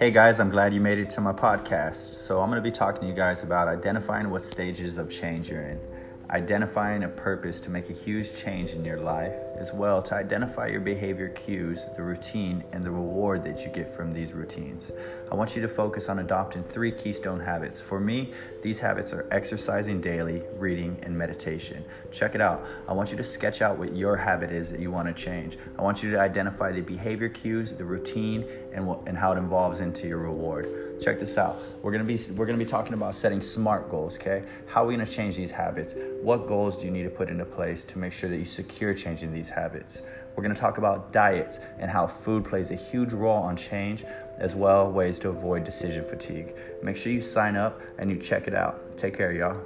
Hey guys, I'm glad you made it to my podcast. So, I'm going to be talking to you guys about identifying what stages of change you're in, identifying a purpose to make a huge change in your life, as well to identify your behavior cues, the routine, and the reward that you get from these routines. I want you to focus on adopting three keystone habits. For me, these habits are exercising daily, reading, and meditation. Check it out. I want you to sketch out what your habit is that you want to change. I want you to identify the behavior cues, the routine, and, what, and how it involves into your reward. Check this out. We're gonna be we're gonna be talking about setting smart goals. Okay, how are we gonna change these habits? What goals do you need to put into place to make sure that you secure changing these habits? We're gonna talk about diets and how food plays a huge role on change, as well ways to avoid decision fatigue. Make sure you sign up and you check it out. Take care, y'all.